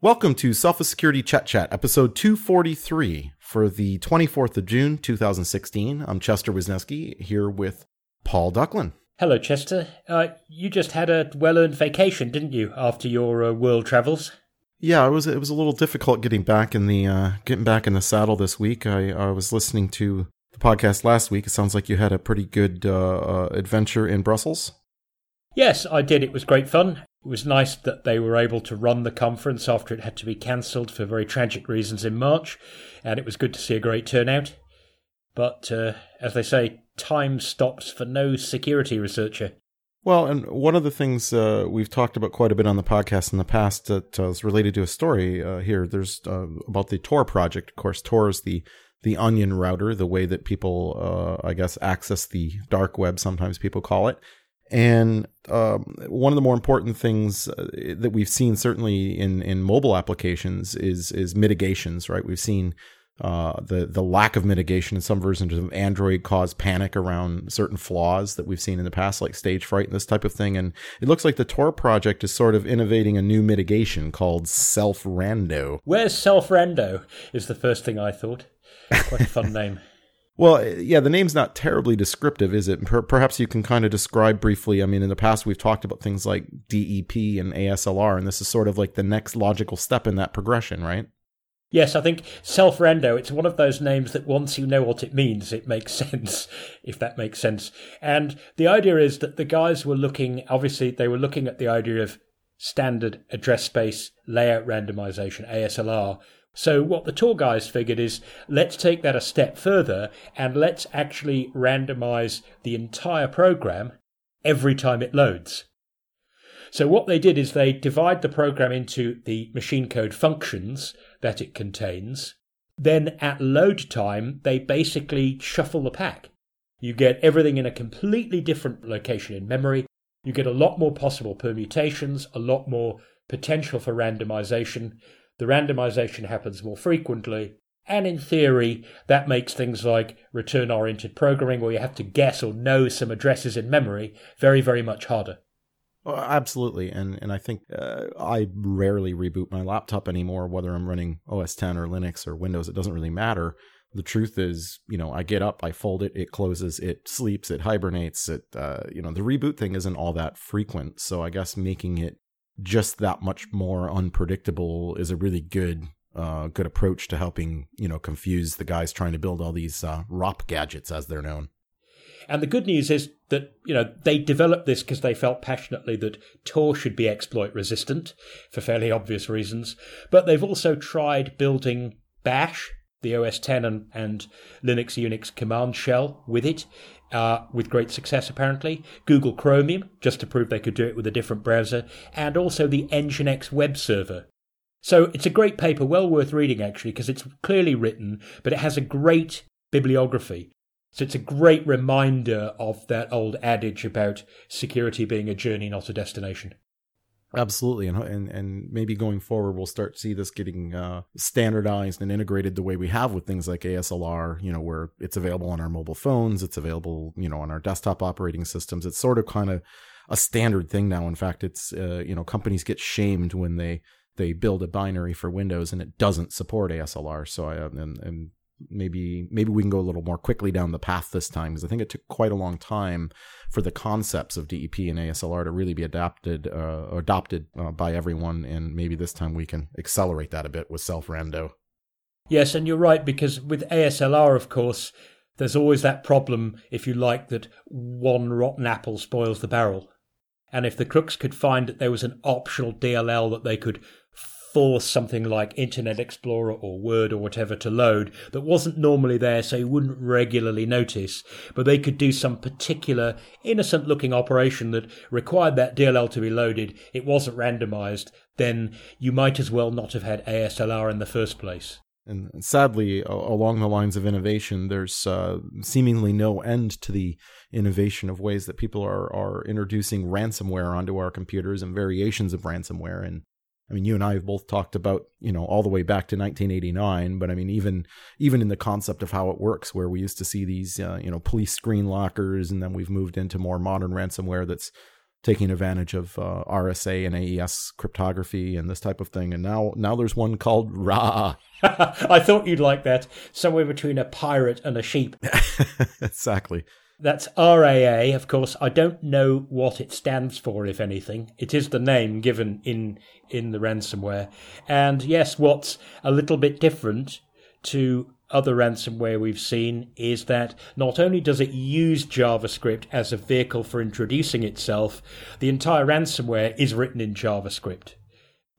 Welcome to Sophos Security Chet Chat, episode 243 for the 24th of June, 2016. I'm Chester Wisniewski here with Paul Ducklin. Hello, Chester. Uh, you just had a well earned vacation, didn't you, after your uh, world travels? Yeah, it was it was a little difficult getting back in the uh, getting back in the saddle this week. I, I was listening to the podcast last week. It sounds like you had a pretty good uh, uh, adventure in Brussels. Yes, I did. It was great fun. It was nice that they were able to run the conference after it had to be cancelled for very tragic reasons in March, and it was good to see a great turnout. But uh, as they say, time stops for no security researcher. Well, and one of the things uh, we've talked about quite a bit on the podcast in the past that uh, is related to a story uh, here. There's uh, about the Tor project. Of course, Tor is the the onion router, the way that people, uh, I guess, access the dark web. Sometimes people call it. And um, one of the more important things uh, that we've seen, certainly in, in mobile applications, is is mitigations. Right? We've seen uh, the the lack of mitigation in some versions of Android cause panic around certain flaws that we've seen in the past, like Stagefright and this type of thing. And it looks like the Tor project is sort of innovating a new mitigation called selfrando. Where's selfrando? Is the first thing I thought. Quite a fun name. Well, yeah, the name's not terribly descriptive, is it? perhaps you can kind of describe briefly. I mean, in the past, we've talked about things like DEP and ASLR, and this is sort of like the next logical step in that progression, right? Yes, I think selfrando, it's one of those names that once you know what it means, it makes sense, if that makes sense. And the idea is that the guys were looking, obviously, they were looking at the idea of standard address space layout randomization, ASLR, so what the Tor guys figured is let's take that a step further and let's actually randomize the entire program every time it loads. So what they did is they divide the program into the machine code functions that it contains. Then at load time, they basically shuffle the pack. You get everything in a completely different location in memory. You get a lot more possible permutations, a lot more potential for randomization the randomization happens more frequently. And in theory, that makes things like return oriented programming, where you have to guess or know some addresses in memory, very, very much harder. Well, absolutely, and and I think uh, I rarely reboot my laptop anymore, whether I'm running OS 10 or Linux or Windows. It doesn't really matter. The truth is, you know, I get up, I fold it, it closes, it sleeps, it hibernates. It, uh, you know, the reboot thing isn't all that frequent. So I guess making it just that much more unpredictable is a really good uh, good approach to helping you know confuse the guys trying to build all these uh, ROP gadgets as they're known. And the good news is that you know they developed this because they felt passionately that Tor should be exploit resistant for fairly obvious reasons. But they've also tried building Bash, the OS 10 and, and Linux Unix command shell with it, uh, with great success apparently. Google Chromium, just to prove they could do it with a different browser, and also the Nginx web server. So it's a great paper, well worth reading actually, because it's clearly written, but it has a great bibliography. So it's a great reminder of that old adage about security being a journey, not a destination. Absolutely, and and and maybe going forward, we'll start to see this getting uh, standardized and integrated the way we have with things like ASLR. You know, where it's available on our mobile phones, it's available, you know, on our desktop operating systems. It's sort of kind of a standard thing now. In fact, it's uh, you know, companies get shamed when they they build a binary for Windows and it doesn't support ASLR. So I and, and maybe maybe we can go a little more quickly down the path this time because I think it took quite a long time for the concepts of DEP and ASLR to really be adapted uh, adopted uh, by everyone, and maybe this time we can accelerate that a bit with selfrando. Yes, and you're right because with ASLR, of course, there's always that problem, if you like, that one rotten apple spoils the barrel. And if the crooks could find that there was an optional DLL that they could force something like Internet Explorer or Word or whatever to load that wasn't normally there, so you wouldn't regularly notice. But they could do some particular innocent looking operation that required that DLL to be loaded. It wasn't randomized. Then you might as well not have had ASLR in the first place. And sadly, along the lines of innovation, there's uh, seemingly no end to the innovation of ways that people are are introducing ransomware onto our computers and variations of ransomware. And I mean, you and I have both talked about, you know, all the way back to 1989. But I mean, even even in the concept of how it works, where we used to see these, uh, you know, police screen lockers, and then we've moved into more modern ransomware that's taking advantage of uh, RSA and AES cryptography and this type of thing. And now now there's one called Ra. I thought you'd like that. Somewhere between a pirate and a sheep. exactly. That's RAA, of course. I don't know what it stands for, if anything. It is the name given in in the ransomware. And yes, what's a little bit different to other ransomware we've seen is that not only does it use JavaScript as a vehicle for introducing itself, the entire ransomware is written in JavaScript.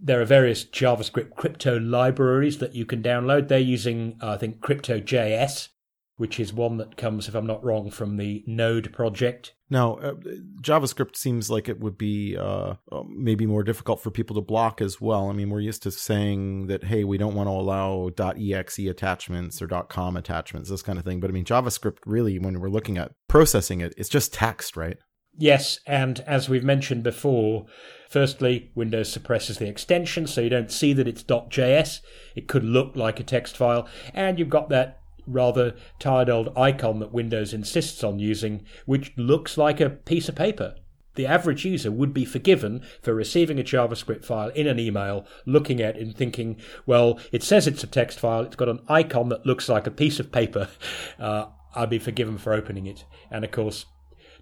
There are various JavaScript crypto libraries that you can download. They're using, I think, CryptoJS, which is one that comes, if I'm not wrong, from the Node project. Now, uh, JavaScript seems like it would be uh, um, maybe more difficult for people to block as well. I mean, we're used to saying that, hey, we don't want to allow .exe attachments or .com attachments, this kind of thing. But I mean, JavaScript really, when we're looking at processing it, it's just text, right? Yes, and as we've mentioned before, firstly, Windows suppresses the extension, so you don't see that it's .js. It could look like a text file, and you've got that rather tired old icon that Windows insists on using, which looks like a piece of paper. The average user would be forgiven for receiving a JavaScript file in an email, looking at it and thinking, well, it says it's a text file, it's got an icon that looks like a piece of paper. Uh, I'd be forgiven for opening it. And of course,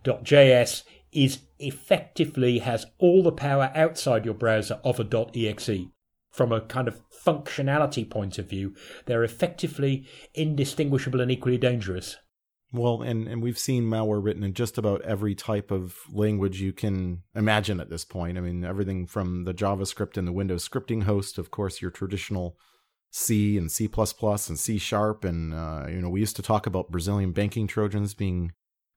.js is effectively has all the power outside your browser of a .exe from a kind of functionality point of view, they're effectively indistinguishable and equally dangerous. Well, and, and we've seen malware written in just about every type of language you can imagine at this point. I mean, everything from the JavaScript and the Windows scripting host, of course, your traditional C and C++ and C Sharp. And, uh, you know, we used to talk about Brazilian banking Trojans being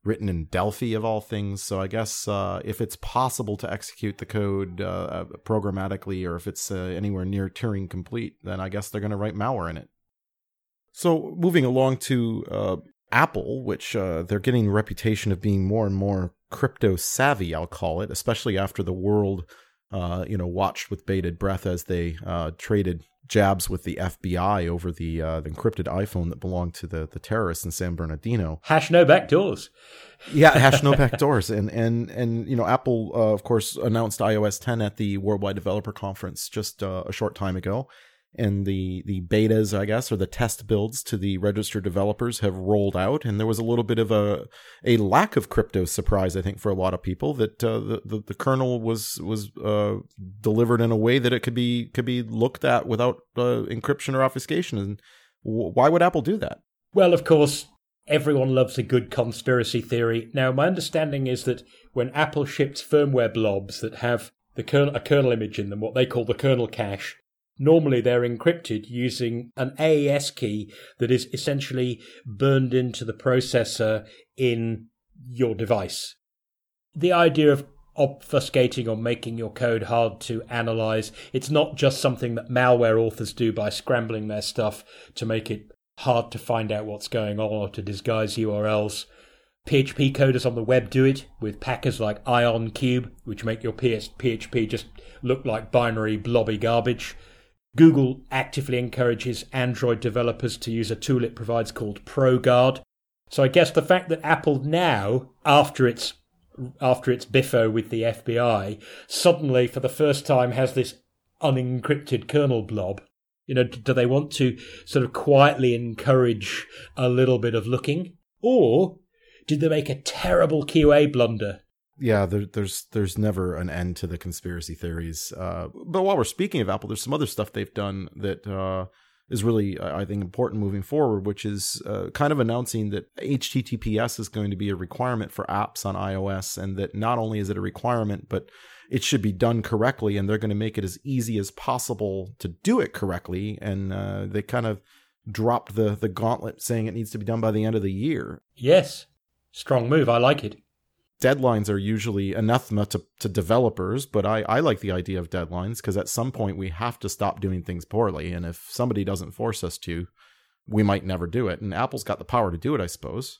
written in Delphi of all things. So I guess uh, if it's possible to execute the code uh, uh programmatically, or if it's uh, anywhere near Turing complete, then I guess they're going to write malware in it. So moving along to uh, Apple, which uh, they're getting a reputation of being more and more crypto savvy, I'll call it, especially after the world, you know, watched with bated breath as they traded jabs with the FBI over the, uh, the encrypted iPhone that belonged to the, the terrorists in San Bernardino. Hash no backdoors. yeah, hash no backdoors. And, and, and, you know, Apple, uh, of course, announced iOS 10 at the Worldwide Developer Conference just uh, a short time ago and the the betas, I guess, or the test builds to the registered developers have rolled out, and there was a little bit of a a lack of crypto surprise, I think, for a lot of people that uh, the, the, the kernel was was uh, delivered in a way that it could be could be looked at without uh, encryption or obfuscation. And why would Apple do that? Well, of course, everyone loves a good conspiracy theory. Now, my understanding is that when Apple ships firmware blobs that have the kernel, a kernel image in them, what they call the kernel cache, Normally, they're encrypted using an AES key that is essentially burned into the processor in your device. The idea of obfuscating or making your code hard to analyze, it's not just something that malware authors do by scrambling their stuff to make it hard to find out what's going on or to disguise URLs. PHP coders on the web do it with packers like IonCube, which make your PHP just look like binary blobby garbage. Google actively encourages Android developers to use a tool it provides called ProGuard. So I guess the fact that Apple now, after its after its biffo with the FBI, suddenly for the first time has this unencrypted kernel blob. You know, do they want to sort of quietly encourage a little bit of looking? Or did they make a terrible QA blunder yeah, there, there's there's never an end to the conspiracy theories. Uh, but while we're speaking of Apple, there's some other stuff they've done that uh, is really, I think, important moving forward, which is uh, kind of announcing that HTTPS is going to be a requirement for apps on iOS, and that not only is it a requirement, but it should be done correctly, and they're going to make it as easy as possible to do it correctly. And uh, they kind of dropped the the gauntlet, saying it needs to be done by the end of the year. Yes, strong move. I like it deadlines are usually anathema to, to developers, but I, I like the idea of deadlines because at some point we have to stop doing things poorly. And if somebody doesn't force us to, we might never do it. And Apple's got the power to do it, I suppose.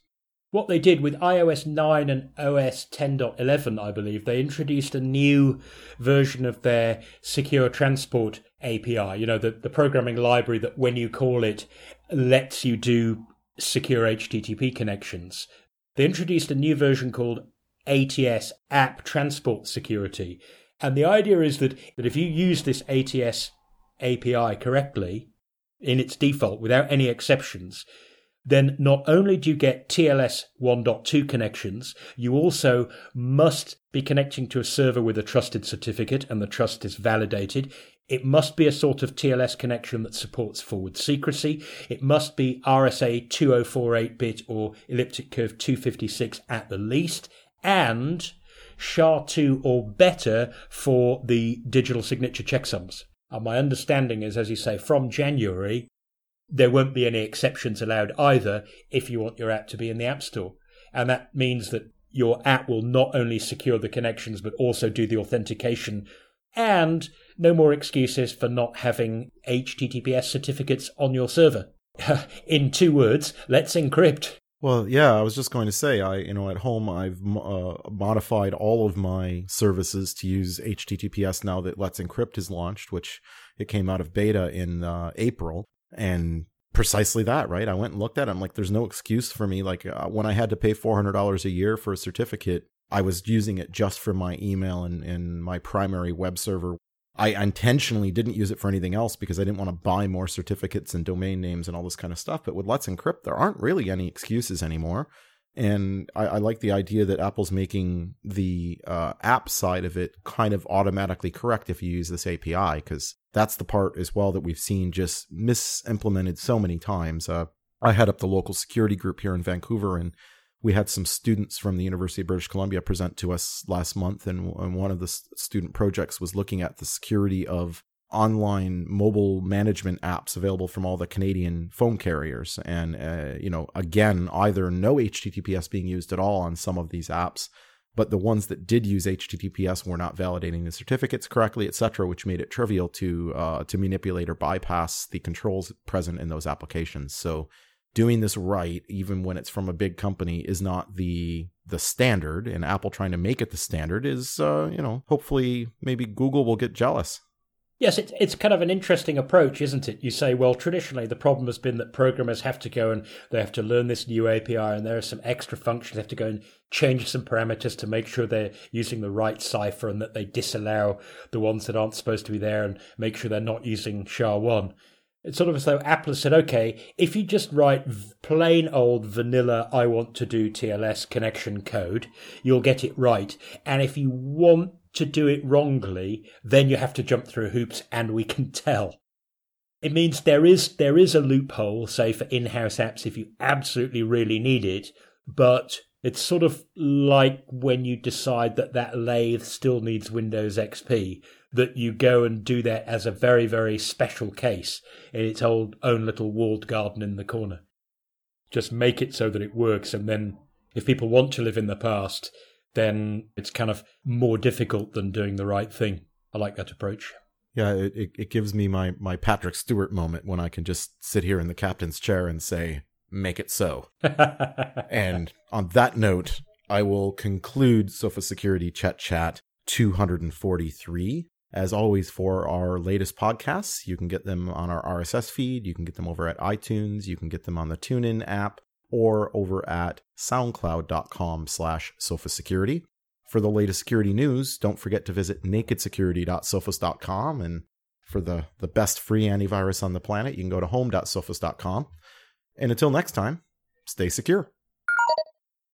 What they did with iOS 9 and OS 10.11, I believe, they introduced a new version of their secure transport API, you know, the, the programming library that when you call it lets you do secure HTTP connections. They introduced a new version called ATS app transport security. And the idea is that, that if you use this ATS API correctly in its default without any exceptions, then not only do you get TLS 1.2 connections, you also must be connecting to a server with a trusted certificate and the trust is validated. It must be a sort of TLS connection that supports forward secrecy. It must be RSA 2048 bit or elliptic curve 256 at the least. And SHA-2 or better for the digital signature checksums. And my understanding is, as you say, from January, there won't be any exceptions allowed either if you want your app to be in the App Store. And that means that your app will not only secure the connections, but also do the authentication. And no more excuses for not having HTTPS certificates on your server. in two words, let's encrypt. Well, yeah, I was just going to say, I you know at home I've uh, modified all of my services to use HTTPS now that Let's Encrypt is launched, which it came out of beta in uh, April, and precisely that, right? I went and looked at it. I'm like, there's no excuse for me. Like uh, when I had to pay $400 a year for a certificate, I was using it just for my email and, and my primary web server. I intentionally didn't use it for anything else because I didn't want to buy more certificates and domain names and all this kind of stuff. But with Let's Encrypt, there aren't really any excuses anymore. And I, I like the idea that Apple's making the uh, app side of it kind of automatically correct if you use this API, because that's the part as well that we've seen just misimplemented so many times. Uh, I head up the local security group here in Vancouver, and we had some students from the University of British Columbia present to us last month, and, and one of the student projects was looking at the security of online mobile management apps available from all the Canadian phone carriers. And, uh, you know, again, either no HTTPS being used at all on some of these apps, but the ones that did use HTTPS were not validating the certificates correctly, etc., which made it trivial to uh, to manipulate or bypass the controls present in those applications. So doing this right, even when it's from a big company, is not the the standard. And Apple trying to make it the standard is, uh, you know, hopefully maybe Google will get jealous Yes, it's it's kind of an interesting approach, isn't it? You say, well, traditionally the problem has been that programmers have to go and they have to learn this new API, and there are some extra functions. They have to go and change some parameters to make sure they're using the right cipher and that they disallow the ones that aren't supposed to be there, and make sure they're not using SHA-1. It's sort of as though Apple said, okay, if you just write plain old vanilla, I want to do TLS connection code, you'll get it right. And if you want to do it wrongly, then you have to jump through hoops and we can tell. It means there is there is a loophole, say for in-house apps if you absolutely really need it, but it's sort of like when you decide that that lathe still needs Windows XP, that you go and do that as a very, very special case in its old own little walled garden in the corner. Just make it so that it works, and then if people want to live in the past, then it's kind of more difficult than doing the right thing. I like that approach. Yeah, it, it gives me my, my Patrick Stewart moment when I can just sit here in the captain's chair and say, make it so. and on that note, I will conclude Sophos Security Chet Chat 243. As always, for our latest podcasts, you can get them on our RSS feed. You can get them over at iTunes. You can get them on the TuneIn app or over at soundcloud.com slash sophossecurity. For the latest security news, don't forget to visit nakedsecurity.sophos.com. And for the, the best free antivirus on the planet, you can go to home.sophos.com. And until next time, stay secure.